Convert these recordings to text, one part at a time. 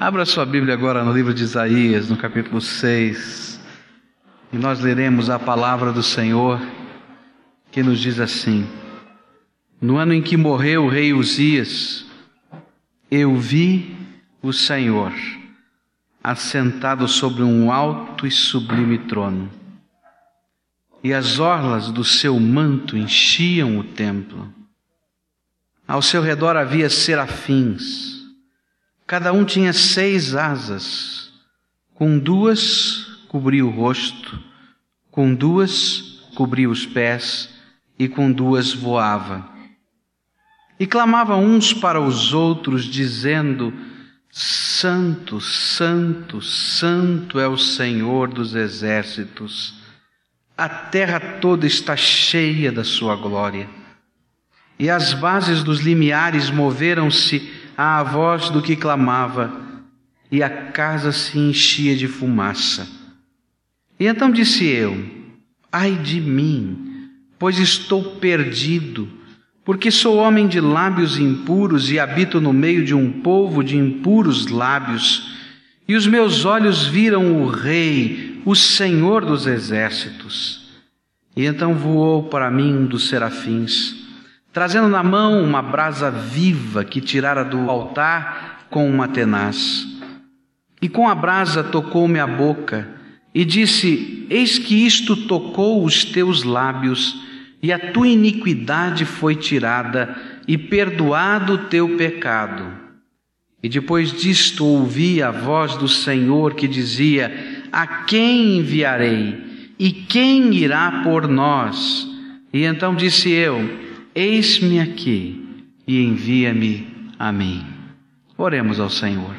Abra sua Bíblia agora no livro de Isaías, no capítulo 6, e nós leremos a palavra do Senhor que nos diz assim: No ano em que morreu o rei Uzias, eu vi o Senhor assentado sobre um alto e sublime trono, e as orlas do seu manto enchiam o templo. Ao seu redor havia serafins Cada um tinha seis asas, com duas cobria o rosto, com duas cobria os pés e com duas voava. E clamava uns para os outros, dizendo: Santo, Santo, Santo é o Senhor dos exércitos. A terra toda está cheia da sua glória. E as bases dos limiares moveram-se à voz do que clamava, e a casa se enchia de fumaça. E então disse eu: Ai de mim, pois estou perdido, porque sou homem de lábios impuros e habito no meio de um povo de impuros lábios, e os meus olhos viram o Rei, o Senhor dos exércitos. E então voou para mim um dos serafins trazendo na mão uma brasa viva que tirara do altar com uma tenaz. E com a brasa tocou-me a boca e disse: Eis que isto tocou os teus lábios, e a tua iniquidade foi tirada, e perdoado o teu pecado. E depois disto ouvi a voz do Senhor que dizia: A quem enviarei? E quem irá por nós? E então disse eu: Eis-me aqui e envia-me a mim. Oremos ao Senhor.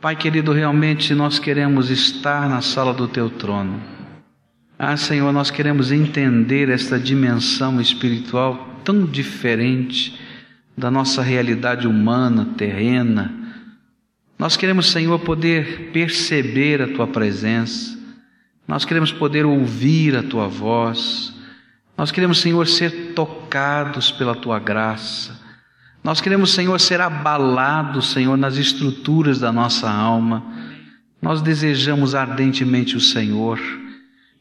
Pai querido, realmente nós queremos estar na sala do teu trono. Ah, Senhor, nós queremos entender esta dimensão espiritual tão diferente da nossa realidade humana, terrena. Nós queremos, Senhor, poder perceber a tua presença. Nós queremos poder ouvir a tua voz. Nós queremos, Senhor, ser tocados pela tua graça. Nós queremos, Senhor, ser abalados, Senhor, nas estruturas da nossa alma. Nós desejamos ardentemente o Senhor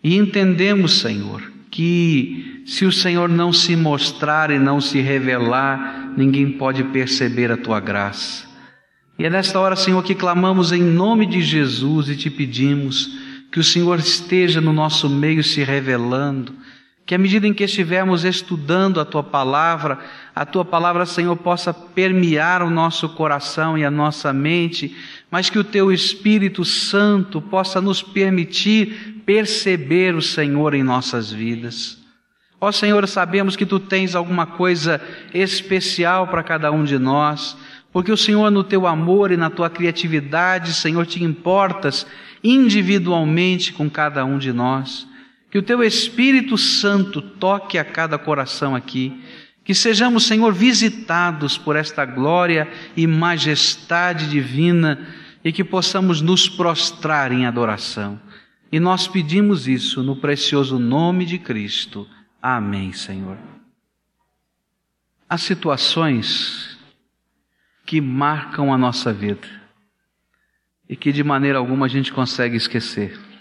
e entendemos, Senhor, que se o Senhor não se mostrar e não se revelar, ninguém pode perceber a tua graça. E é nesta hora, Senhor, que clamamos em nome de Jesus e te pedimos que o Senhor esteja no nosso meio se revelando que à medida em que estivermos estudando a tua palavra, a tua palavra, Senhor, possa permear o nosso coração e a nossa mente, mas que o teu Espírito Santo possa nos permitir perceber o Senhor em nossas vidas. Ó Senhor, sabemos que tu tens alguma coisa especial para cada um de nós, porque o Senhor, no teu amor e na tua criatividade, Senhor, te importas individualmente com cada um de nós. Que o teu Espírito Santo toque a cada coração aqui. Que sejamos, Senhor, visitados por esta glória e majestade divina e que possamos nos prostrar em adoração. E nós pedimos isso no precioso nome de Cristo. Amém, Senhor. Há situações que marcam a nossa vida e que de maneira alguma a gente consegue esquecer.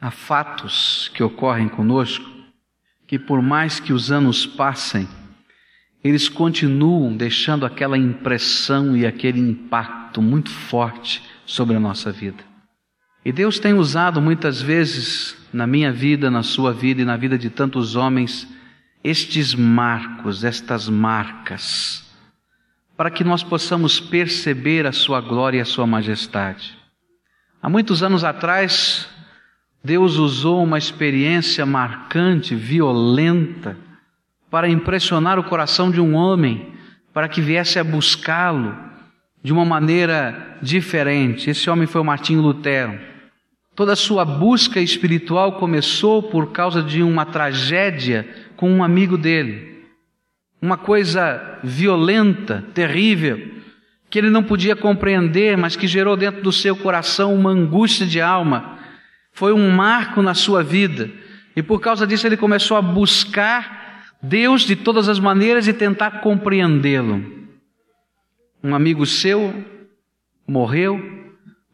Há fatos que ocorrem conosco que, por mais que os anos passem, eles continuam deixando aquela impressão e aquele impacto muito forte sobre a nossa vida. E Deus tem usado muitas vezes na minha vida, na sua vida e na vida de tantos homens, estes marcos, estas marcas, para que nós possamos perceber a Sua glória e a Sua majestade. Há muitos anos atrás, Deus usou uma experiência marcante, violenta, para impressionar o coração de um homem, para que viesse a buscá-lo de uma maneira diferente. Esse homem foi o Martinho Lutero. Toda a sua busca espiritual começou por causa de uma tragédia com um amigo dele. Uma coisa violenta, terrível, que ele não podia compreender, mas que gerou dentro do seu coração uma angústia de alma foi um marco na sua vida. E por causa disso ele começou a buscar Deus de todas as maneiras e tentar compreendê-lo. Um amigo seu morreu,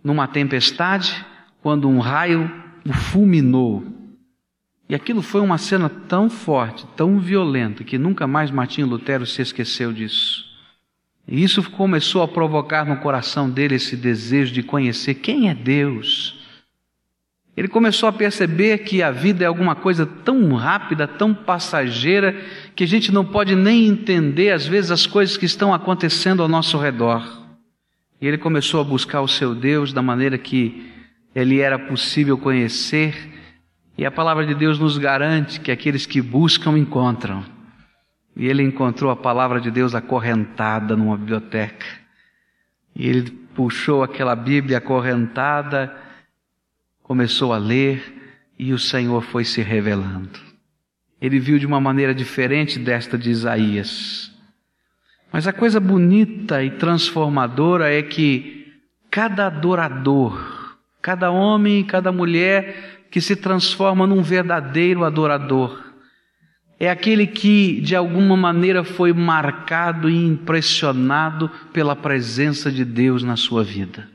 numa tempestade, quando um raio o fulminou. E aquilo foi uma cena tão forte, tão violenta, que nunca mais Martinho Lutero se esqueceu disso. E isso começou a provocar no coração dele esse desejo de conhecer quem é Deus. Ele começou a perceber que a vida é alguma coisa tão rápida, tão passageira, que a gente não pode nem entender, às vezes, as coisas que estão acontecendo ao nosso redor. E ele começou a buscar o seu Deus da maneira que ele era possível conhecer. E a palavra de Deus nos garante que aqueles que buscam encontram. E ele encontrou a palavra de Deus acorrentada numa biblioteca. E ele puxou aquela Bíblia acorrentada, começou a ler e o Senhor foi se revelando. Ele viu de uma maneira diferente desta de Isaías. Mas a coisa bonita e transformadora é que cada adorador, cada homem e cada mulher que se transforma num verdadeiro adorador, é aquele que de alguma maneira foi marcado e impressionado pela presença de Deus na sua vida.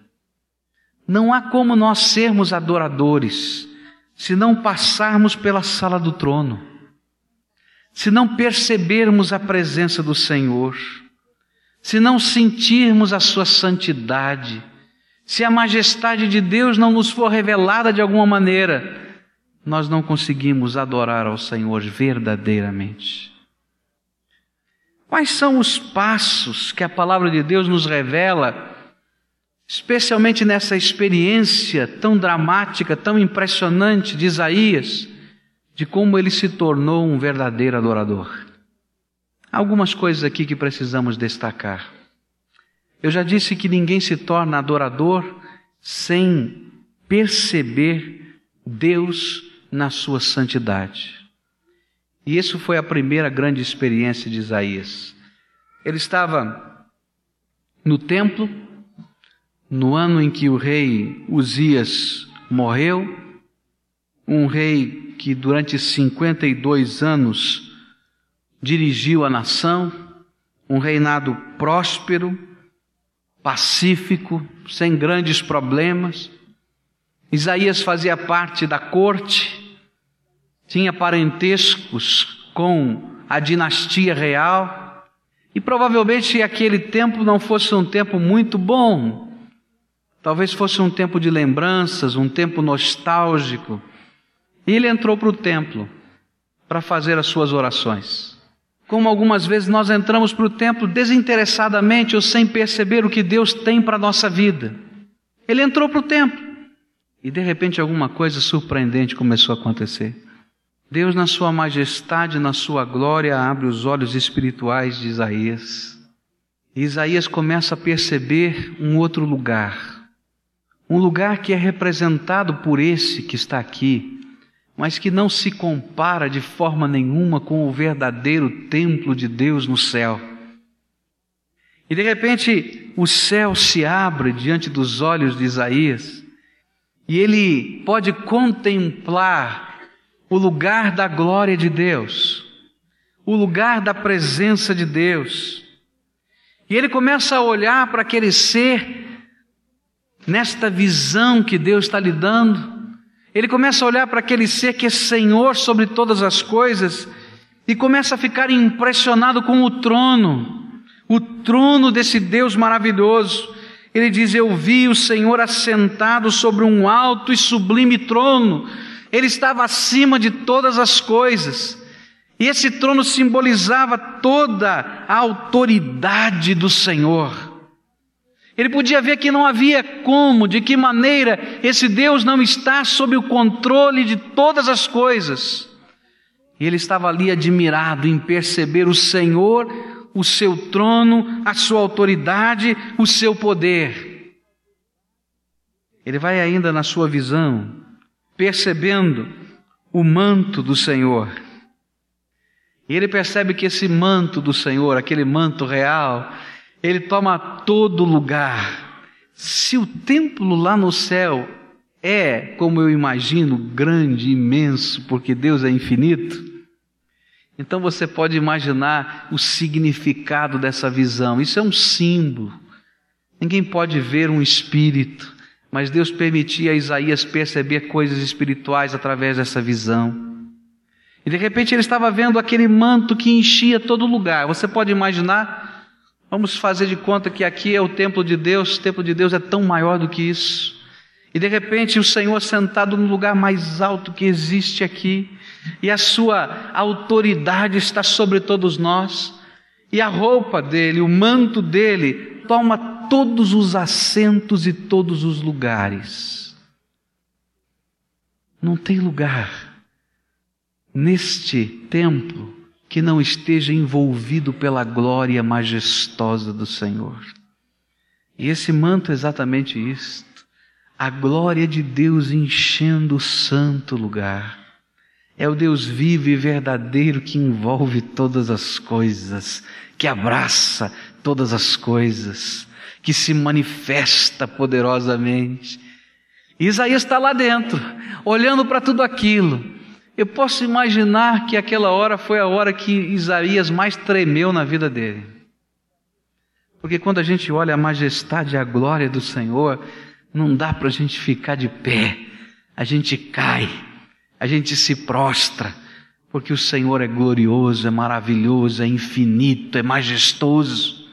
Não há como nós sermos adoradores se não passarmos pela sala do trono, se não percebermos a presença do Senhor, se não sentirmos a sua santidade, se a majestade de Deus não nos for revelada de alguma maneira, nós não conseguimos adorar ao Senhor verdadeiramente. Quais são os passos que a palavra de Deus nos revela, especialmente nessa experiência tão dramática, tão impressionante de Isaías, de como ele se tornou um verdadeiro adorador? Algumas coisas aqui que precisamos destacar. Eu já disse que ninguém se torna adorador sem perceber Deus na sua santidade. E isso foi a primeira grande experiência de Isaías. Ele estava no templo, no ano em que o rei Uzias morreu, um rei que durante 52 anos dirigiu a nação, um reinado próspero, pacífico, sem grandes problemas. Isaías fazia parte da corte, tinha parentescos com a dinastia real, e provavelmente aquele tempo não fosse um tempo muito bom, talvez fosse um tempo de lembranças, um tempo nostálgico. E ele entrou para o templo para fazer as suas orações. Como algumas vezes nós entramos para o templo desinteressadamente ou sem perceber o que Deus tem para a nossa vida. Ele entrou para o templo. E de repente alguma coisa surpreendente começou a acontecer. Deus, na sua majestade, na sua glória, abre os olhos espirituais de Isaías. E Isaías começa a perceber um outro lugar. Um lugar que é representado por esse que está aqui, mas que não se compara de forma nenhuma com o verdadeiro templo de Deus no céu. E de repente o céu se abre diante dos olhos de Isaías e ele pode contemplar o lugar da glória de Deus, o lugar da presença de Deus. E ele começa a olhar para aquele ser, nesta visão que Deus está lhe dando. Ele começa a olhar para aquele ser que é Senhor sobre todas as coisas e começa a ficar impressionado com o trono, o trono desse Deus maravilhoso. Ele diz: Eu vi o Senhor assentado sobre um alto e sublime trono. Ele estava acima de todas as coisas. E esse trono simbolizava toda a autoridade do Senhor. Ele podia ver que não havia como, de que maneira esse Deus não está sob o controle de todas as coisas. E ele estava ali admirado em perceber o Senhor o seu trono, a sua autoridade, o seu poder. Ele vai ainda na sua visão, percebendo o manto do Senhor. E ele percebe que esse manto do Senhor, aquele manto real, ele toma todo lugar. Se o templo lá no céu é, como eu imagino, grande, imenso, porque Deus é infinito, então você pode imaginar o significado dessa visão. Isso é um símbolo. Ninguém pode ver um espírito, mas Deus permitia a Isaías perceber coisas espirituais através dessa visão. E de repente ele estava vendo aquele manto que enchia todo lugar. Você pode imaginar? Vamos fazer de conta que aqui é o templo de Deus, o templo de Deus é tão maior do que isso. E de repente o Senhor sentado no lugar mais alto que existe aqui, e a sua autoridade está sobre todos nós, e a roupa dele, o manto dele, toma todos os assentos e todos os lugares. Não tem lugar neste templo que não esteja envolvido pela glória majestosa do Senhor. E esse manto é exatamente isto: a glória de Deus enchendo o santo lugar. É o Deus vivo e verdadeiro que envolve todas as coisas, que abraça todas as coisas, que se manifesta poderosamente. E Isaías está lá dentro, olhando para tudo aquilo. Eu posso imaginar que aquela hora foi a hora que Isaías mais tremeu na vida dele. Porque quando a gente olha a majestade e a glória do Senhor, não dá para a gente ficar de pé, a gente cai a gente se prostra, porque o Senhor é glorioso, é maravilhoso, é infinito, é majestoso.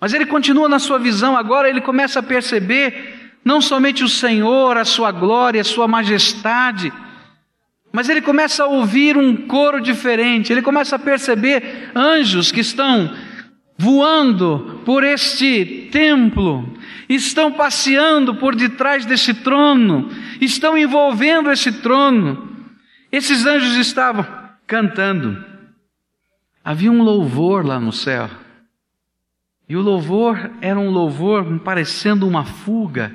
Mas ele continua na sua visão, agora ele começa a perceber não somente o Senhor, a sua glória, a sua majestade, mas ele começa a ouvir um coro diferente, ele começa a perceber anjos que estão voando por este templo, estão passeando por detrás desse trono, estão envolvendo esse trono. Esses anjos estavam cantando. Havia um louvor lá no céu. E o louvor era um louvor parecendo uma fuga,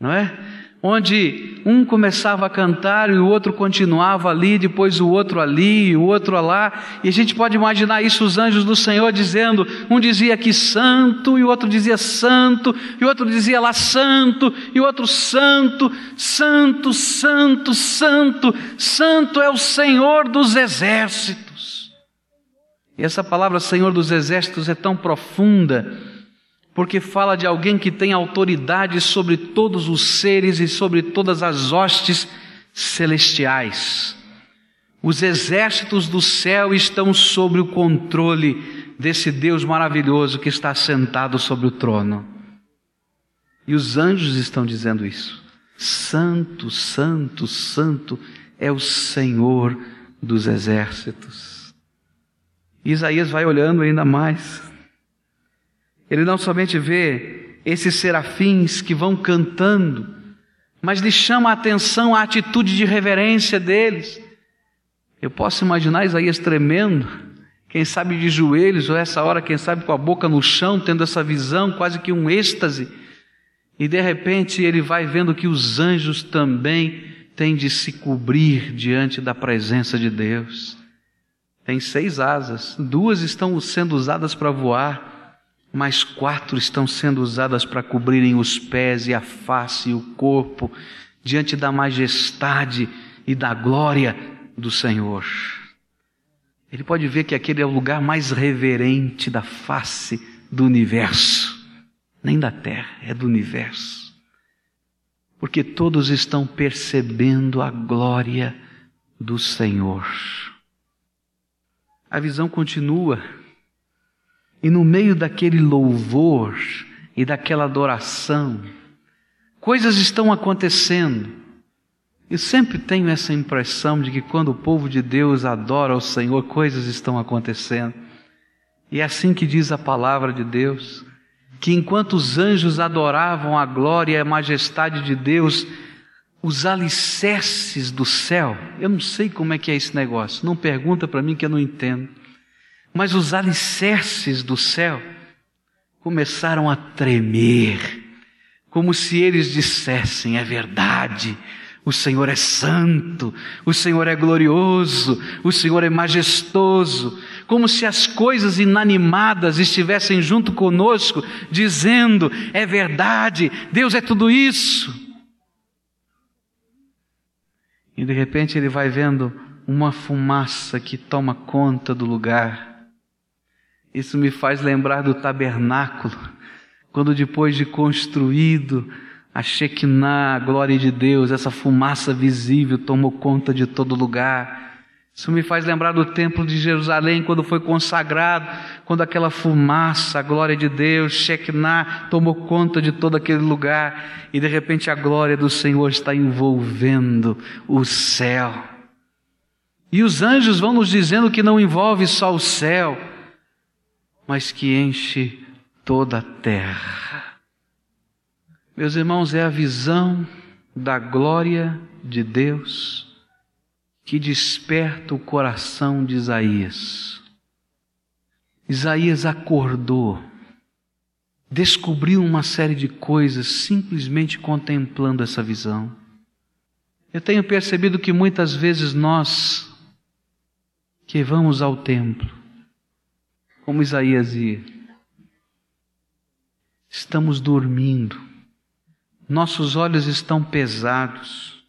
não é? Onde um começava a cantar e o outro continuava ali, depois o outro ali, e o outro lá, e a gente pode imaginar isso, os anjos do Senhor dizendo, um dizia aqui santo, e o outro dizia santo, e o outro dizia lá santo, e o outro santo, santo, santo, santo, santo é o Senhor dos exércitos. E essa palavra Senhor dos exércitos é tão profunda, porque fala de alguém que tem autoridade sobre todos os seres e sobre todas as hostes celestiais. Os exércitos do céu estão sob o controle desse Deus maravilhoso que está sentado sobre o trono. E os anjos estão dizendo isso. Santo, santo, santo é o Senhor dos exércitos. Isaías vai olhando ainda mais. Ele não somente vê esses serafins que vão cantando, mas lhe chama a atenção a atitude de reverência deles. Eu posso imaginar Isaías tremendo, quem sabe de joelhos, ou essa hora, quem sabe com a boca no chão, tendo essa visão, quase que um êxtase. E de repente ele vai vendo que os anjos também têm de se cobrir diante da presença de Deus. Tem seis asas, duas estão sendo usadas para voar, mais quatro estão sendo usadas para cobrirem os pés e a face e o corpo diante da majestade e da glória do Senhor. Ele pode ver que aquele é o lugar mais reverente da face do universo, nem da terra, é do universo. Porque todos estão percebendo a glória do Senhor. A visão continua e no meio daquele louvor e daquela adoração, coisas estão acontecendo. Eu sempre tenho essa impressão de que quando o povo de Deus adora o Senhor, coisas estão acontecendo. E é assim que diz a palavra de Deus, que enquanto os anjos adoravam a glória e a majestade de Deus, os alicerces do céu, eu não sei como é que é esse negócio, não pergunta para mim que eu não entendo. Mas os alicerces do céu começaram a tremer, como se eles dissessem: é verdade, o Senhor é santo, o Senhor é glorioso, o Senhor é majestoso, como se as coisas inanimadas estivessem junto conosco, dizendo: é verdade, Deus é tudo isso. E de repente ele vai vendo uma fumaça que toma conta do lugar. Isso me faz lembrar do tabernáculo, quando depois de construído, a Shekinah, a glória de Deus, essa fumaça visível tomou conta de todo lugar. Isso me faz lembrar do templo de Jerusalém, quando foi consagrado, quando aquela fumaça, a glória de Deus, Shekinah, tomou conta de todo aquele lugar, e de repente a glória do Senhor está envolvendo o céu. E os anjos vão nos dizendo que não envolve só o céu, mas que enche toda a terra. Meus irmãos, é a visão da glória de Deus que desperta o coração de Isaías. Isaías acordou, descobriu uma série de coisas simplesmente contemplando essa visão. Eu tenho percebido que muitas vezes nós que vamos ao templo, como Isaías ia, estamos dormindo, nossos olhos estão pesados,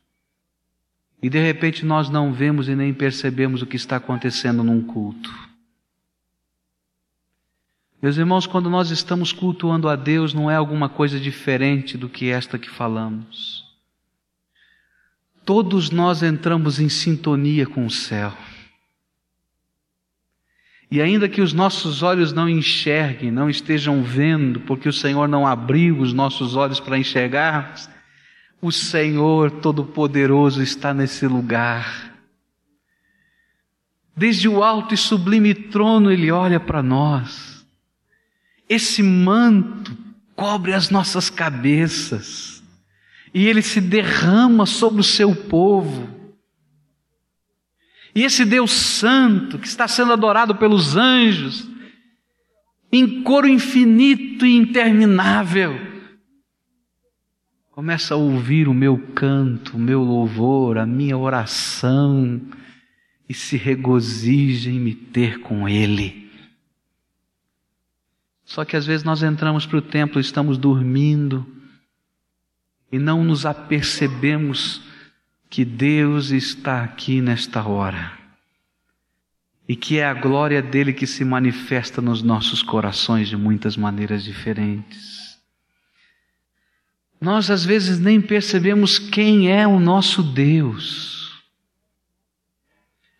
e de repente nós não vemos e nem percebemos o que está acontecendo num culto. Meus irmãos, quando nós estamos cultuando a Deus, não é alguma coisa diferente do que esta que falamos. Todos nós entramos em sintonia com o céu. E ainda que os nossos olhos não enxerguem, não estejam vendo, porque o Senhor não abriu os nossos olhos para enxergarmos, o Senhor Todo-Poderoso está nesse lugar. Desde o alto e sublime trono, Ele olha para nós. Esse manto cobre as nossas cabeças e Ele se derrama sobre o seu povo. E esse Deus Santo, que está sendo adorado pelos anjos, em coro infinito e interminável, Começa a ouvir o meu canto, o meu louvor, a minha oração e se regozija em me ter com Ele. Só que às vezes nós entramos para o templo e estamos dormindo e não nos apercebemos que Deus está aqui nesta hora e que é a glória dele que se manifesta nos nossos corações de muitas maneiras diferentes. Nós às vezes nem percebemos quem é o nosso Deus.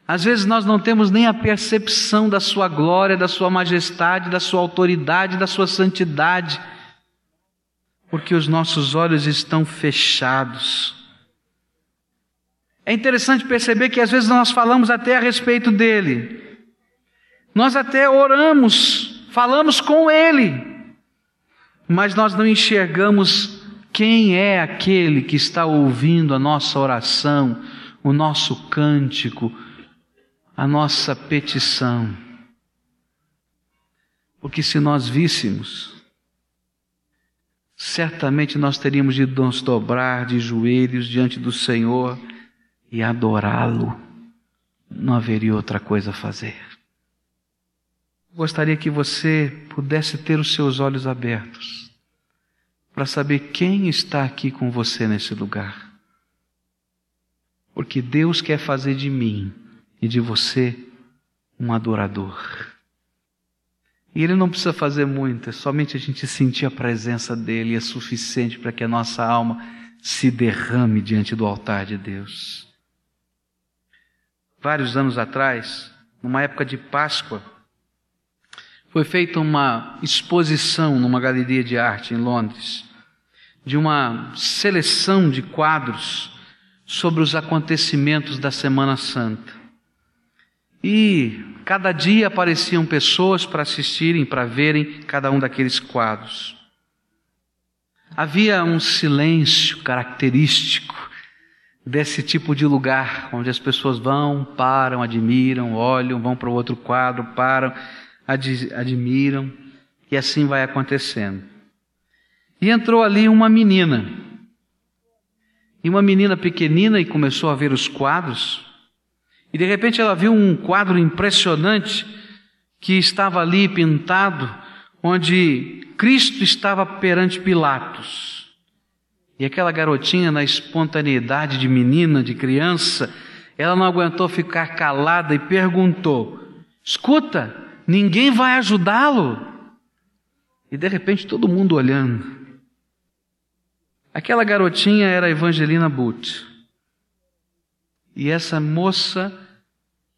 Às vezes nós não temos nem a percepção da Sua glória, da Sua majestade, da Sua autoridade, da Sua santidade, porque os nossos olhos estão fechados. É interessante perceber que às vezes nós falamos até a respeito dele, nós até oramos, falamos com ele, mas nós não enxergamos quem é aquele que está ouvindo a nossa oração, o nosso cântico, a nossa petição? Porque se nós víssemos, certamente nós teríamos de nos dobrar de joelhos diante do Senhor e adorá-lo. Não haveria outra coisa a fazer. Gostaria que você pudesse ter os seus olhos abertos para saber quem está aqui com você nesse lugar. Porque Deus quer fazer de mim e de você um adorador. E Ele não precisa fazer muito, é somente a gente sentir a presença dEle, é suficiente para que a nossa alma se derrame diante do altar de Deus. Vários anos atrás, numa época de Páscoa, foi feita uma exposição numa galeria de arte em Londres de uma seleção de quadros sobre os acontecimentos da Semana Santa. E cada dia apareciam pessoas para assistirem, para verem cada um daqueles quadros. Havia um silêncio característico desse tipo de lugar, onde as pessoas vão, param, admiram, olham, vão para o outro quadro, param, ad admiram, e assim vai acontecendo. E entrou ali uma menina. E uma menina pequenina e começou a ver os quadros. E de repente ela viu um quadro impressionante que estava ali pintado, onde Cristo estava perante Pilatos. E aquela garotinha, na espontaneidade de menina, de criança, ela não aguentou ficar calada e perguntou: Escuta, ninguém vai ajudá-lo? E de repente todo mundo olhando. Aquela garotinha era Evangelina Butt. E essa moça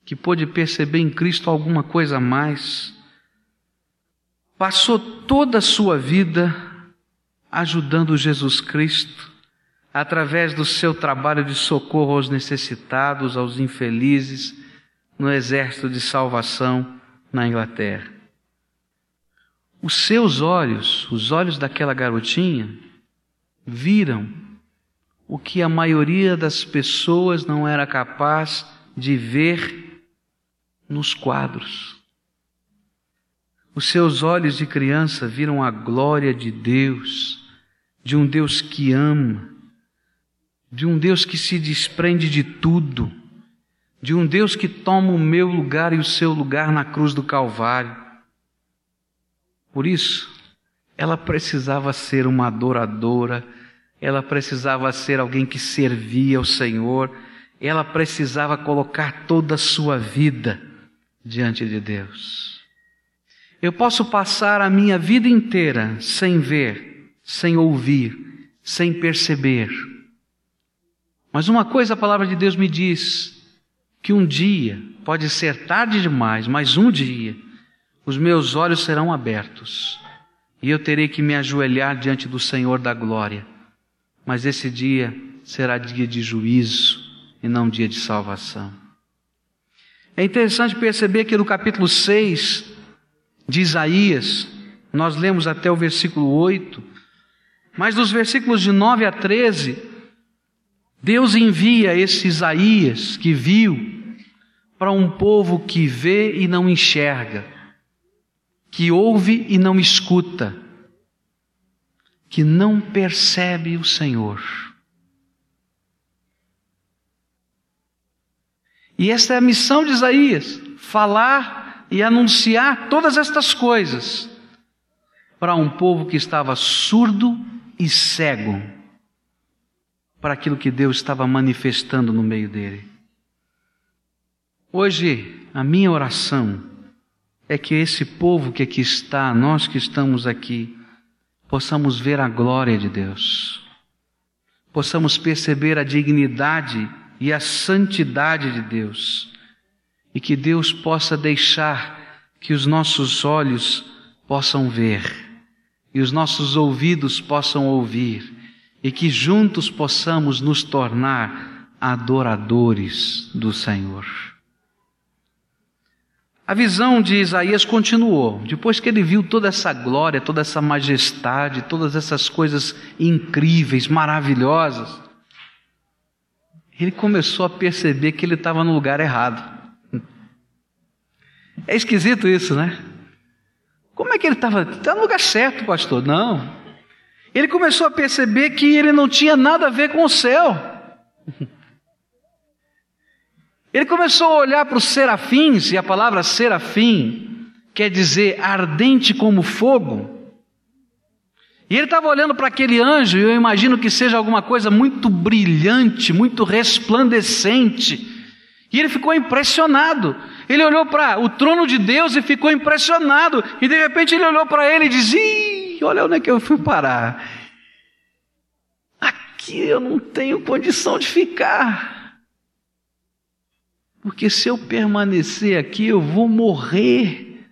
que pôde perceber em Cristo alguma coisa a mais, passou toda a sua vida ajudando Jesus Cristo através do seu trabalho de socorro aos necessitados, aos infelizes, no exército de salvação na Inglaterra. Os seus olhos, os olhos daquela garotinha, viram o que a maioria das pessoas não era capaz de ver nos quadros. Os seus olhos de criança viram a glória de Deus, de um Deus que ama, de um Deus que se desprende de tudo, de um Deus que toma o meu lugar e o seu lugar na cruz do Calvário. Por isso, ela precisava ser uma adoradora, ela precisava ser alguém que servia ao Senhor, ela precisava colocar toda a sua vida diante de Deus. Eu posso passar a minha vida inteira sem ver, sem ouvir, sem perceber. Mas uma coisa a palavra de Deus me diz: que um dia, pode ser tarde demais, mas um dia, os meus olhos serão abertos e eu terei que me ajoelhar diante do Senhor da glória. Mas esse dia será dia de juízo e não dia de salvação. É interessante perceber que no capítulo 6 de Isaías, nós lemos até o versículo 8, mas nos versículos de 9 a 13, Deus envia esse Isaías que viu para um povo que vê e não enxerga que ouve e não escuta, que não percebe o Senhor. E esta é a missão de Isaías: falar e anunciar todas estas coisas para um povo que estava surdo e cego para aquilo que Deus estava manifestando no meio dele. Hoje, a minha oração é que esse povo que aqui está, nós que estamos aqui, possamos ver a glória de Deus, possamos perceber a dignidade e a santidade de Deus, e que Deus possa deixar que os nossos olhos possam ver, e os nossos ouvidos possam ouvir, e que juntos possamos nos tornar adoradores do Senhor. A visão de Isaías continuou. Depois que ele viu toda essa glória, toda essa majestade, todas essas coisas incríveis, maravilhosas, ele começou a perceber que ele estava no lugar errado. É esquisito isso, né? Como é que ele estava? Está no lugar certo, pastor. Não. Ele começou a perceber que ele não tinha nada a ver com o céu. Ele começou a olhar para os serafins, e a palavra serafim quer dizer ardente como fogo. E ele estava olhando para aquele anjo, e eu imagino que seja alguma coisa muito brilhante, muito resplandecente. E ele ficou impressionado. Ele olhou para o trono de Deus e ficou impressionado. E de repente ele olhou para ele e disse: Olha onde é que eu fui parar. Aqui eu não tenho condição de ficar. Porque se eu permanecer aqui, eu vou morrer.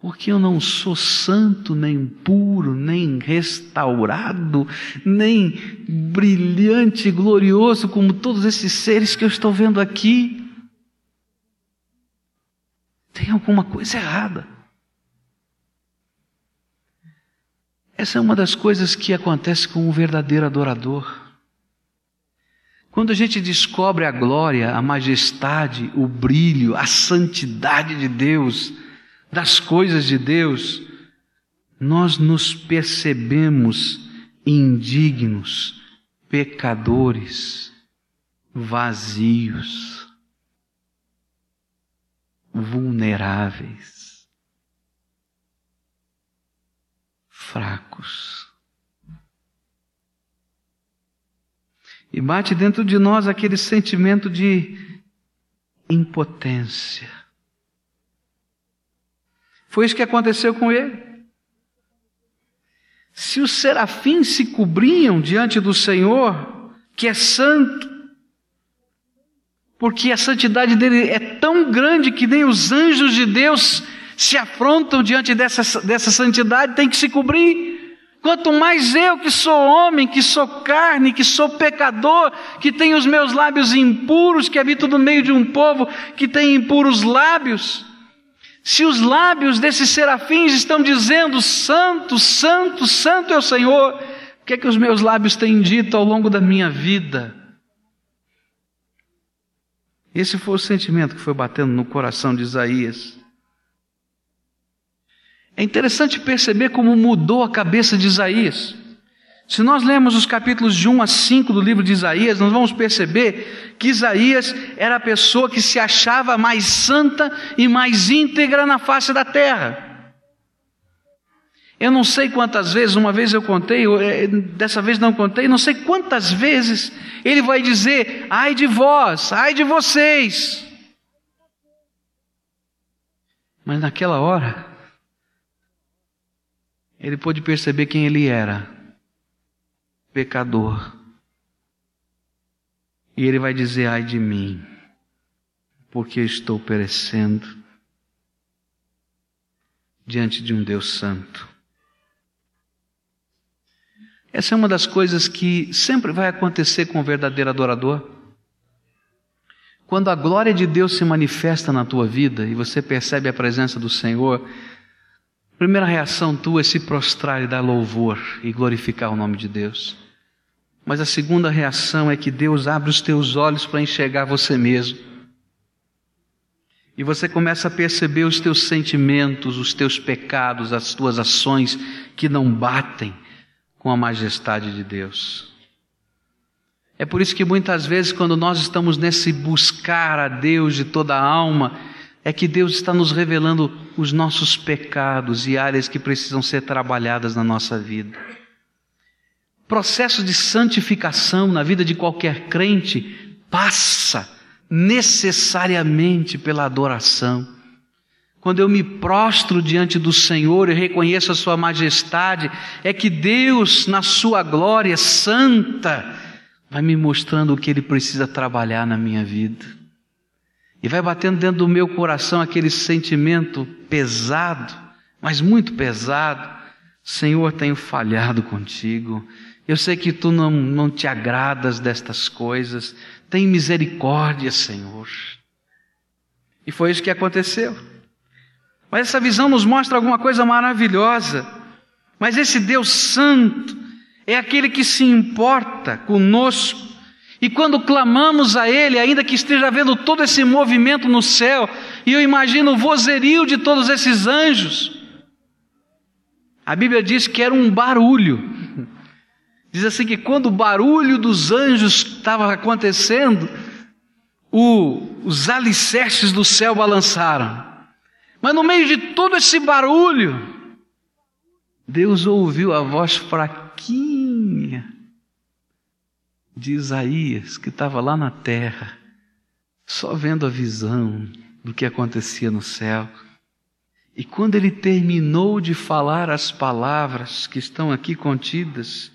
Porque eu não sou santo, nem puro, nem restaurado, nem brilhante, glorioso como todos esses seres que eu estou vendo aqui. Tem alguma coisa errada. Essa é uma das coisas que acontece com um verdadeiro adorador. Quando a gente descobre a glória, a majestade, o brilho, a santidade de Deus, das coisas de Deus, nós nos percebemos indignos, pecadores, vazios, vulneráveis, fracos. E bate dentro de nós aquele sentimento de impotência. Foi isso que aconteceu com ele. Se os serafins se cobriam diante do Senhor, que é santo, porque a santidade dele é tão grande que nem os anjos de Deus se afrontam diante dessa, dessa santidade, tem que se cobrir. Quanto mais eu que sou homem, que sou carne, que sou pecador, que tenho os meus lábios impuros, que habito no meio de um povo que tem impuros lábios, se os lábios desses serafins estão dizendo santo, santo, santo é o Senhor, o que é que os meus lábios têm dito ao longo da minha vida? Esse foi o sentimento que foi batendo no coração de Isaías. É interessante perceber como mudou a cabeça de Isaías. Se nós lemos os capítulos de 1 a 5 do livro de Isaías, nós vamos perceber que Isaías era a pessoa que se achava mais santa e mais íntegra na face da terra. Eu não sei quantas vezes, uma vez eu contei, eh, dessa vez não contei, não sei quantas vezes ele vai dizer: ai de vós, ai de vocês. Mas naquela hora, ele pôde perceber quem ele era pecador. E ele vai dizer: ai de mim, porque estou perecendo diante de um Deus Santo. Essa é uma das coisas que sempre vai acontecer com o verdadeiro adorador. Quando a glória de Deus se manifesta na tua vida e você percebe a presença do Senhor, a primeira reação tua é se prostrar e dar louvor e glorificar o nome de Deus. Mas a segunda reação é que Deus abre os teus olhos para enxergar você mesmo. E você começa a perceber os teus sentimentos, os teus pecados, as tuas ações que não batem com a majestade de Deus. É por isso que muitas vezes, quando nós estamos nesse buscar a Deus de toda a alma, é que Deus está nos revelando os nossos pecados e áreas que precisam ser trabalhadas na nossa vida processo de santificação na vida de qualquer crente passa necessariamente pela adoração. Quando eu me prostro diante do Senhor e reconheço a Sua majestade, é que Deus, na Sua glória santa, vai me mostrando o que Ele precisa trabalhar na minha vida. E vai batendo dentro do meu coração aquele sentimento pesado, mas muito pesado. Senhor, tenho falhado contigo. Eu sei que tu não, não te agradas destas coisas. Tem misericórdia, Senhor. E foi isso que aconteceu. Mas essa visão nos mostra alguma coisa maravilhosa. Mas esse Deus Santo é aquele que se importa conosco. E quando clamamos a Ele, ainda que esteja vendo todo esse movimento no céu, e eu imagino o vozerio de todos esses anjos, a Bíblia diz que era um barulho. Diz assim que quando o barulho dos anjos estava acontecendo, o, os alicerces do céu balançaram. Mas no meio de todo esse barulho, Deus ouviu a voz fraquinha de Isaías, que estava lá na terra, só vendo a visão do que acontecia no céu. E quando ele terminou de falar as palavras que estão aqui contidas,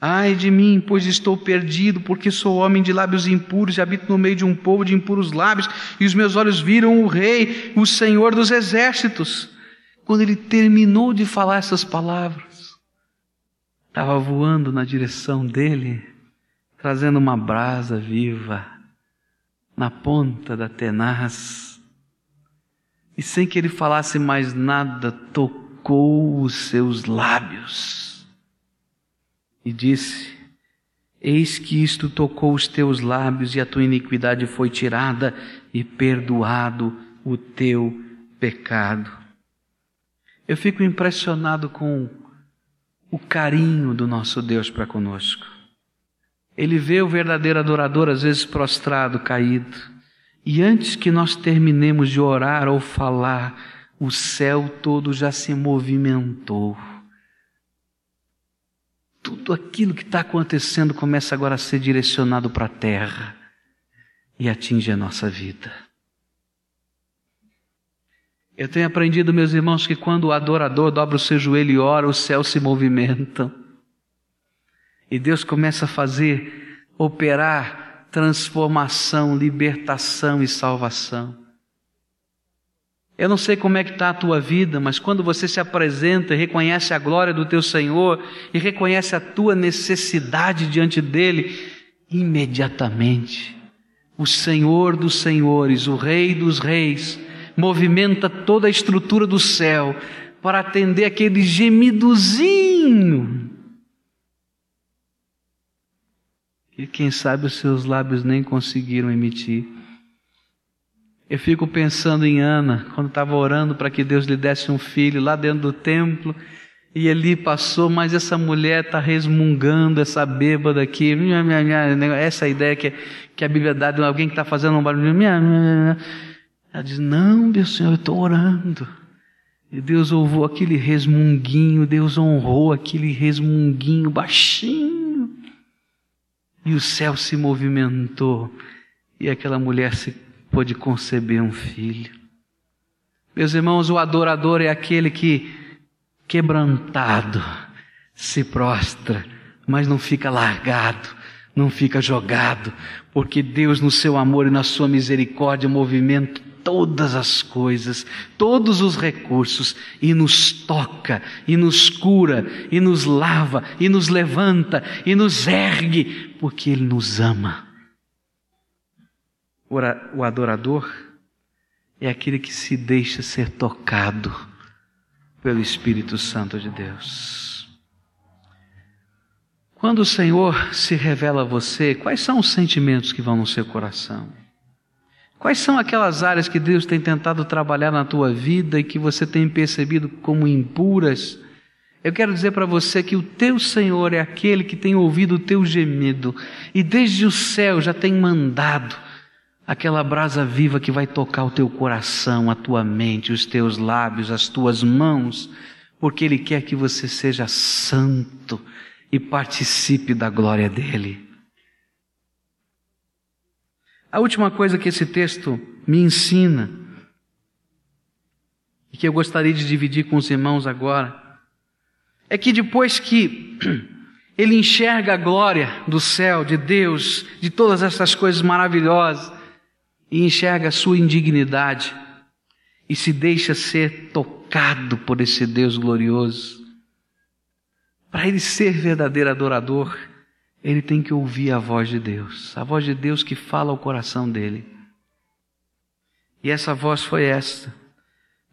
Ai de mim, pois estou perdido, porque sou homem de lábios impuros e habito no meio de um povo de impuros lábios, e os meus olhos viram o Rei, o Senhor dos exércitos. Quando ele terminou de falar essas palavras, estava voando na direção dele, trazendo uma brasa viva na ponta da tenaz. E sem que ele falasse mais nada, tocou os seus lábios e disse: Eis que isto tocou os teus lábios, e a tua iniquidade foi tirada, e perdoado o teu pecado. Eu fico impressionado com o carinho do nosso Deus para conosco. Ele vê o verdadeiro adorador, às vezes prostrado, caído, e antes que nós terminemos de orar ou falar, o céu todo já se movimentou tudo aquilo que está acontecendo começa agora a ser direcionado para a terra e atinge a nossa vida. Eu tenho aprendido, meus irmãos, que quando o adorador dobra o seu joelho e ora, os céus se movimentam. E Deus começa a fazer, operar transformação, libertação e salvação. Eu não sei como é que está a tua vida, mas quando você se apresenta e reconhece a glória do teu Senhor e reconhece a tua necessidade diante dele, imediatamente o Senhor dos Senhores, o Rei dos Reis, movimenta toda a estrutura do céu para atender aquele gemidozinho. E quem sabe os seus lábios nem conseguiram emitir. Eu fico pensando em Ana, quando estava orando para que Deus lhe desse um filho lá dentro do templo, e ali passou, mas essa mulher está resmungando, essa bêbada aqui, essa ideia que, que a Bíblia dá de alguém que está fazendo um barulho. Ela diz: Não, meu Senhor, eu estou orando. E Deus ouviu aquele resmunguinho, Deus honrou aquele resmunguinho baixinho. E o céu se movimentou, e aquela mulher se pôde conceber um filho. Meus irmãos, o adorador é aquele que, quebrantado, se prostra, mas não fica largado, não fica jogado, porque Deus, no seu amor e na sua misericórdia, movimenta todas as coisas, todos os recursos, e nos toca, e nos cura, e nos lava, e nos levanta, e nos ergue, porque Ele nos ama. O adorador é aquele que se deixa ser tocado pelo Espírito Santo de Deus. Quando o Senhor se revela a você, quais são os sentimentos que vão no seu coração? Quais são aquelas áreas que Deus tem tentado trabalhar na tua vida e que você tem percebido como impuras? Eu quero dizer para você que o teu Senhor é aquele que tem ouvido o teu gemido e desde o céu já tem mandado aquela brasa viva que vai tocar o teu coração, a tua mente, os teus lábios, as tuas mãos, porque Ele quer que você seja santo e participe da glória dEle. A última coisa que esse texto me ensina, e que eu gostaria de dividir com os irmãos agora, é que depois que ele enxerga a glória do céu, de Deus, de todas essas coisas maravilhosas, e enxerga a sua indignidade, e se deixa ser tocado por esse Deus glorioso, para ele ser verdadeiro adorador, ele tem que ouvir a voz de Deus, a voz de Deus que fala ao coração dele. E essa voz foi esta.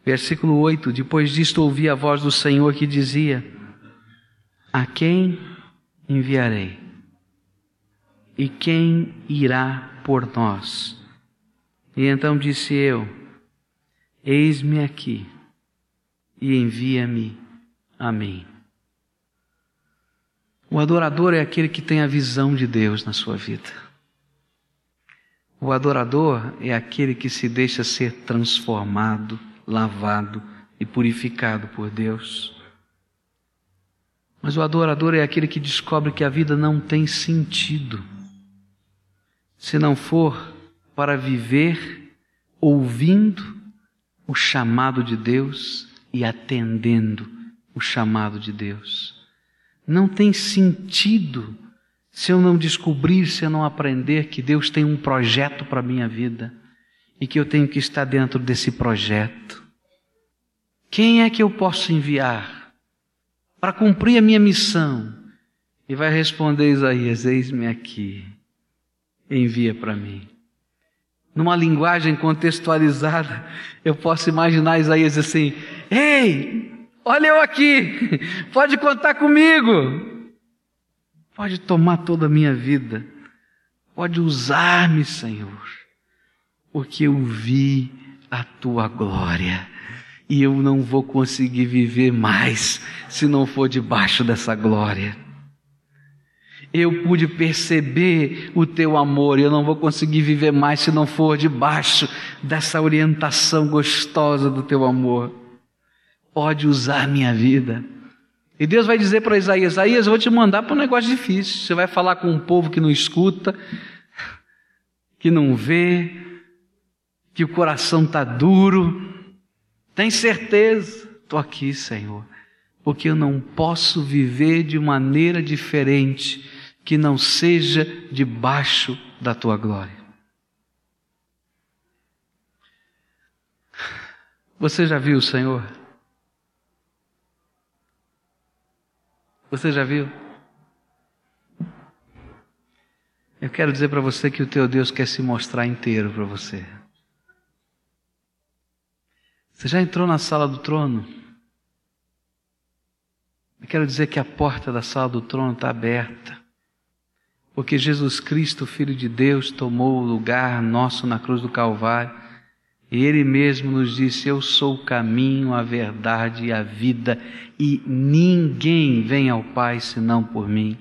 Versículo 8: Depois disto ouvi a voz do Senhor que dizia: A quem enviarei? E quem irá por nós? E então disse eu: Eis-me aqui, e envia-me a mim. O adorador é aquele que tem a visão de Deus na sua vida. O adorador é aquele que se deixa ser transformado, lavado e purificado por Deus. Mas o adorador é aquele que descobre que a vida não tem sentido se não for para viver ouvindo o chamado de Deus e atendendo o chamado de Deus. Não tem sentido se eu não descobrir, se eu não aprender que Deus tem um projeto para a minha vida e que eu tenho que estar dentro desse projeto. Quem é que eu posso enviar para cumprir a minha missão? E vai responder Isaías: Eis-me aqui, envia para mim. Numa linguagem contextualizada, eu posso imaginar Isaías assim: Ei, Olha eu aqui, pode contar comigo, pode tomar toda a minha vida, pode usar-me, Senhor, porque eu vi a tua glória e eu não vou conseguir viver mais se não for debaixo dessa glória. Eu pude perceber o teu amor e eu não vou conseguir viver mais se não for debaixo dessa orientação gostosa do teu amor pode usar minha vida. E Deus vai dizer para Isaías: Isaías, eu vou te mandar para um negócio difícil. Você vai falar com um povo que não escuta, que não vê, que o coração está duro, Tem certeza? Estou aqui, Senhor, porque eu não posso viver de maneira diferente que não seja debaixo da tua glória. Você já viu o Senhor? Você já viu? Eu quero dizer para você que o teu Deus quer se mostrar inteiro para você. Você já entrou na sala do trono? Eu quero dizer que a porta da sala do trono está aberta. Porque Jesus Cristo, Filho de Deus, tomou o lugar nosso na cruz do Calvário e Ele mesmo nos disse: Eu sou o caminho, a verdade e a vida, e ninguém vem ao Pai senão por mim.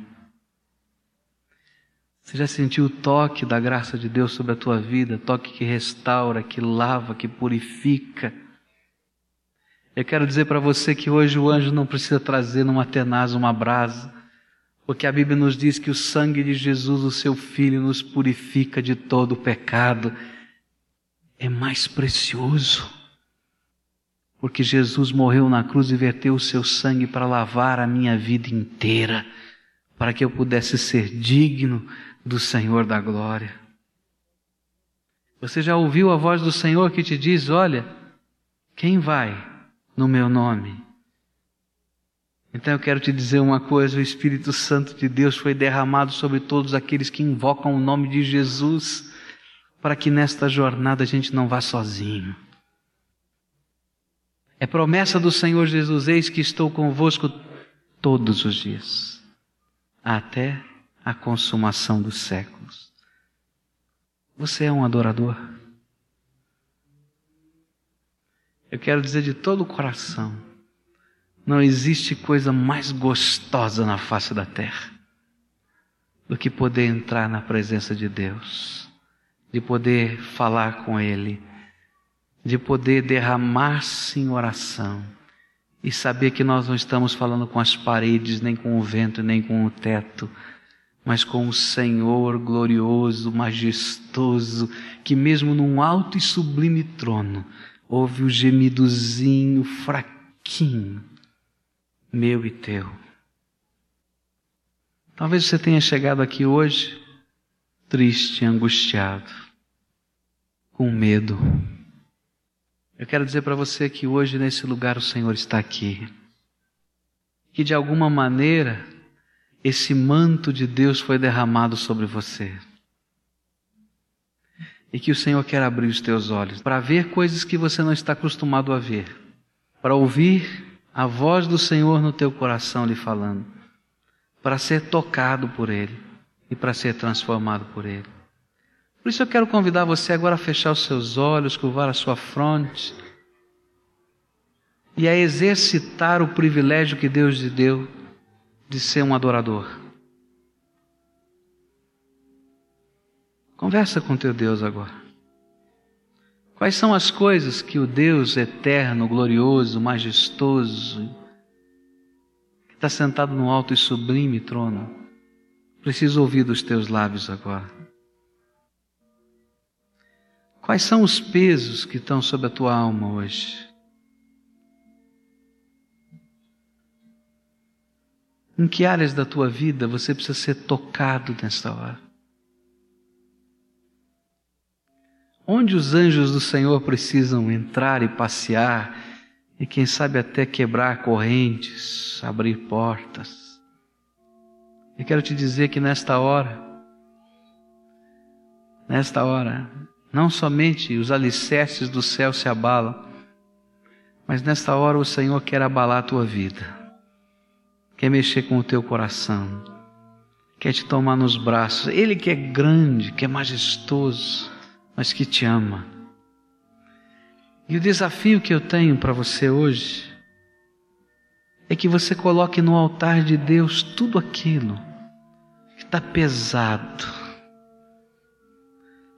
Você já sentiu o toque da graça de Deus sobre a tua vida? Toque que restaura, que lava, que purifica. Eu quero dizer para você que hoje o anjo não precisa trazer numa tenaz uma brasa, porque a Bíblia nos diz que o sangue de Jesus, o seu Filho, nos purifica de todo o pecado é mais precioso. Porque Jesus morreu na cruz e verteu o seu sangue para lavar a minha vida inteira, para que eu pudesse ser digno do Senhor da glória. Você já ouviu a voz do Senhor que te diz: Olha, quem vai no meu nome? Então eu quero te dizer uma coisa: o Espírito Santo de Deus foi derramado sobre todos aqueles que invocam o nome de Jesus para que nesta jornada a gente não vá sozinho. É promessa do Senhor Jesus: Eis que estou convosco todos os dias, até a consumação dos séculos. Você é um adorador? Eu quero dizer de todo o coração: não existe coisa mais gostosa na face da terra do que poder entrar na presença de Deus de poder falar com Ele, de poder derramar-se em oração e saber que nós não estamos falando com as paredes, nem com o vento, nem com o teto, mas com o Senhor glorioso, majestoso, que mesmo num alto e sublime trono, ouve o gemidozinho fraquinho, meu e teu. Talvez você tenha chegado aqui hoje triste, angustiado com medo. Eu quero dizer para você que hoje nesse lugar o Senhor está aqui. Que de alguma maneira esse manto de Deus foi derramado sobre você. E que o Senhor quer abrir os teus olhos para ver coisas que você não está acostumado a ver, para ouvir a voz do Senhor no teu coração lhe falando, para ser tocado por Ele e para ser transformado por Ele. Por isso eu quero convidar você agora a fechar os seus olhos, curvar a sua fronte e a exercitar o privilégio que Deus lhe deu de ser um adorador. Conversa com teu Deus agora. Quais são as coisas que o Deus eterno, glorioso, majestoso, que está sentado no alto e sublime trono, precisa ouvir dos teus lábios agora? Quais são os pesos que estão sobre a tua alma hoje? Em que áreas da tua vida você precisa ser tocado nesta hora? Onde os anjos do Senhor precisam entrar e passear, e quem sabe até quebrar correntes, abrir portas. Eu quero te dizer que nesta hora, nesta hora, não somente os alicerces do céu se abalam, mas nesta hora o Senhor quer abalar a tua vida, quer mexer com o teu coração, quer te tomar nos braços. Ele que é grande, que é majestoso, mas que te ama. E o desafio que eu tenho para você hoje é que você coloque no altar de Deus tudo aquilo que está pesado,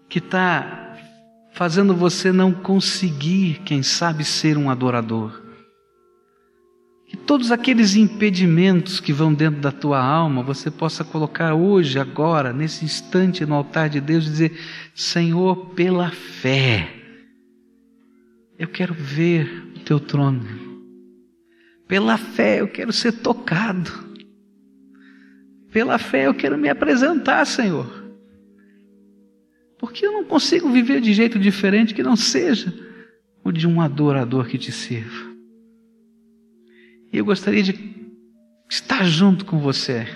que está fazendo você não conseguir, quem sabe, ser um adorador. Que todos aqueles impedimentos que vão dentro da tua alma, você possa colocar hoje, agora, nesse instante no altar de Deus e dizer: Senhor, pela fé, eu quero ver teu trono. Pela fé eu quero ser tocado. Pela fé eu quero me apresentar, Senhor. Porque eu não consigo viver de jeito diferente que não seja o de um adorador que te sirva. E eu gostaria de estar junto com você,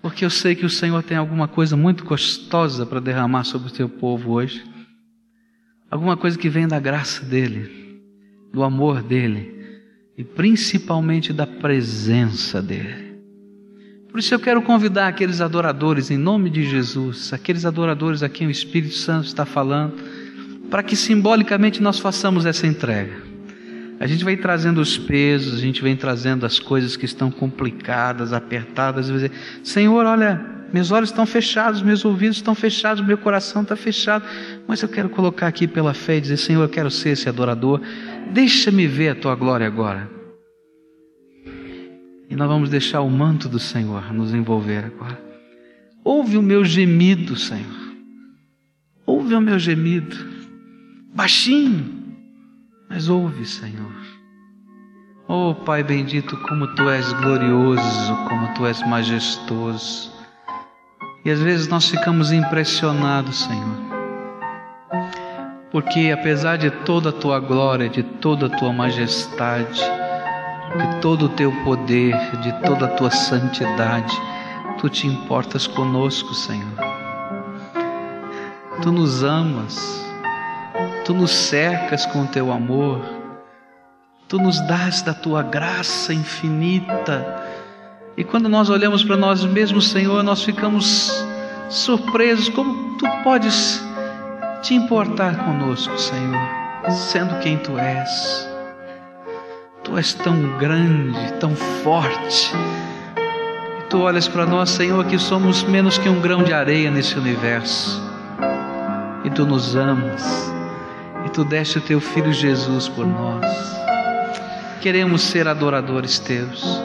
porque eu sei que o Senhor tem alguma coisa muito gostosa para derramar sobre o teu povo hoje, alguma coisa que vem da graça dEle, do amor dEle e principalmente da presença dEle. Por isso eu quero convidar aqueles adoradores, em nome de Jesus, aqueles adoradores a quem o Espírito Santo está falando, para que simbolicamente nós façamos essa entrega. A gente vem trazendo os pesos, a gente vem trazendo as coisas que estão complicadas, apertadas, e dizer, Senhor, olha, meus olhos estão fechados, meus ouvidos estão fechados, meu coração está fechado, mas eu quero colocar aqui pela fé e dizer, Senhor, eu quero ser esse adorador, deixa-me ver a tua glória agora. E nós vamos deixar o manto do Senhor nos envolver agora. Ouve o meu gemido, Senhor. Ouve o meu gemido. Baixinho, mas ouve, Senhor. Oh Pai bendito, como tu és glorioso, como tu és majestoso. E às vezes nós ficamos impressionados, Senhor. Porque apesar de toda a tua glória, de toda a tua majestade, de todo o teu poder, de toda a tua santidade, tu te importas conosco, Senhor. Tu nos amas, tu nos cercas com o teu amor, tu nos dás da tua graça infinita. E quando nós olhamos para nós mesmos, Senhor, nós ficamos surpresos como tu podes te importar conosco, Senhor, sendo quem tu és. Tu és tão grande, tão forte. E tu olhas para nós, Senhor, que somos menos que um grão de areia nesse universo. E tu nos amas. Tu deste o teu filho Jesus por nós. Queremos ser adoradores teus.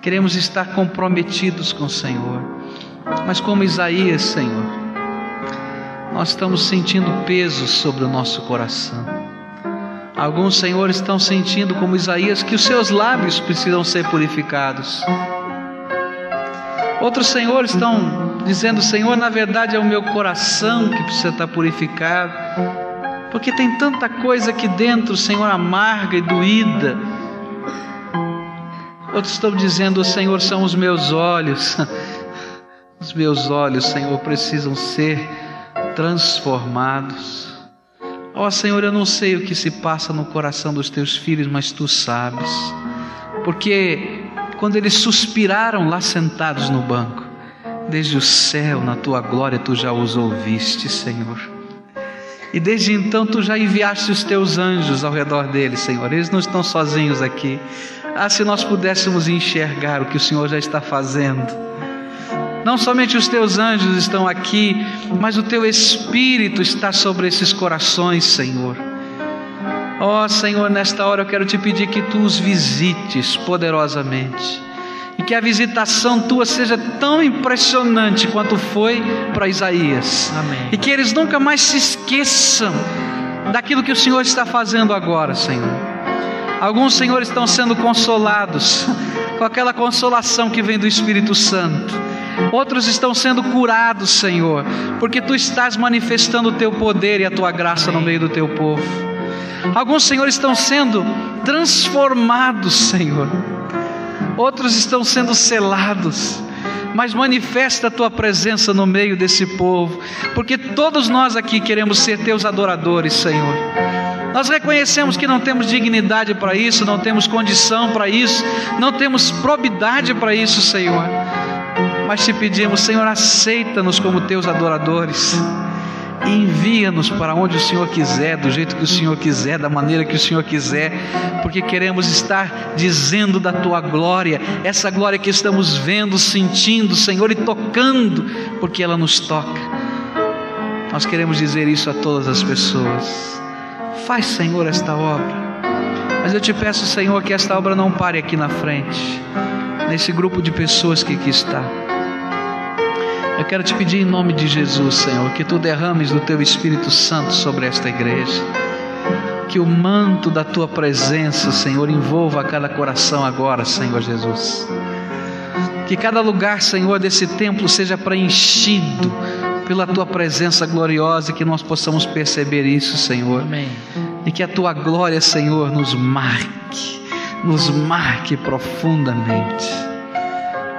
Queremos estar comprometidos com o Senhor. Mas como Isaías, Senhor, nós estamos sentindo peso sobre o nosso coração. Alguns, Senhor, estão sentindo, como Isaías, que os seus lábios precisam ser purificados. Outros, Senhor, estão dizendo: Senhor, na verdade é o meu coração que precisa estar purificado, porque tem tanta coisa aqui dentro, Senhor, amarga e doída. Outros estão dizendo: Senhor, são os meus olhos. Os meus olhos, Senhor, precisam ser transformados. Ó oh, Senhor, eu não sei o que se passa no coração dos teus filhos, mas tu sabes. Porque quando eles suspiraram lá sentados no banco, desde o céu, na tua glória, tu já os ouviste, Senhor. E desde então tu já enviaste os teus anjos ao redor deles, Senhor. Eles não estão sozinhos aqui. Ah, se nós pudéssemos enxergar o que o Senhor já está fazendo não somente os teus anjos estão aqui, mas o teu Espírito está sobre esses corações, Senhor. Ó oh, Senhor, nesta hora eu quero te pedir que tu os visites poderosamente e que a visitação tua seja tão impressionante quanto foi para Isaías. Amém. E que eles nunca mais se esqueçam daquilo que o Senhor está fazendo agora, Senhor. Alguns, Senhor, estão sendo consolados com aquela consolação que vem do Espírito Santo. Outros estão sendo curados, Senhor, porque tu estás manifestando o teu poder e a tua graça no meio do teu povo. Alguns, Senhor, estão sendo transformados, Senhor. Outros estão sendo selados mas manifesta a tua presença no meio desse povo, porque todos nós aqui queremos ser teus adoradores, Senhor. Nós reconhecemos que não temos dignidade para isso, não temos condição para isso, não temos probidade para isso, Senhor mas te pedimos, Senhor, aceita-nos como teus adoradores. Envia-nos para onde o Senhor quiser, do jeito que o Senhor quiser, da maneira que o Senhor quiser, porque queremos estar dizendo da tua glória, essa glória que estamos vendo, sentindo, Senhor, e tocando, porque ela nos toca. Nós queremos dizer isso a todas as pessoas. Faz, Senhor, esta obra. Mas eu te peço, Senhor, que esta obra não pare aqui na frente, nesse grupo de pessoas que aqui está. Eu quero te pedir em nome de Jesus, Senhor, que tu derrames do teu Espírito Santo sobre esta igreja. que o manto da tua presença, Senhor, envolva cada coração agora, Senhor Jesus. Que cada lugar, Senhor, desse templo seja preenchido pela tua presença gloriosa e que nós possamos perceber isso, Senhor. Amém. E que a tua glória, Senhor, nos marque, nos marque profundamente.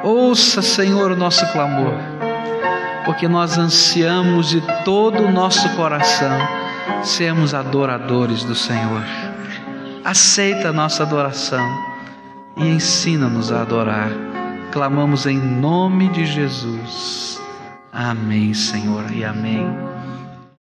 Ouça, Senhor, o nosso clamor, porque nós ansiamos de todo o nosso coração sermos adoradores do Senhor. Aceita a nossa adoração e ensina-nos a adorar. Clamamos em nome de Jesus. Amém, Senhor, e amém.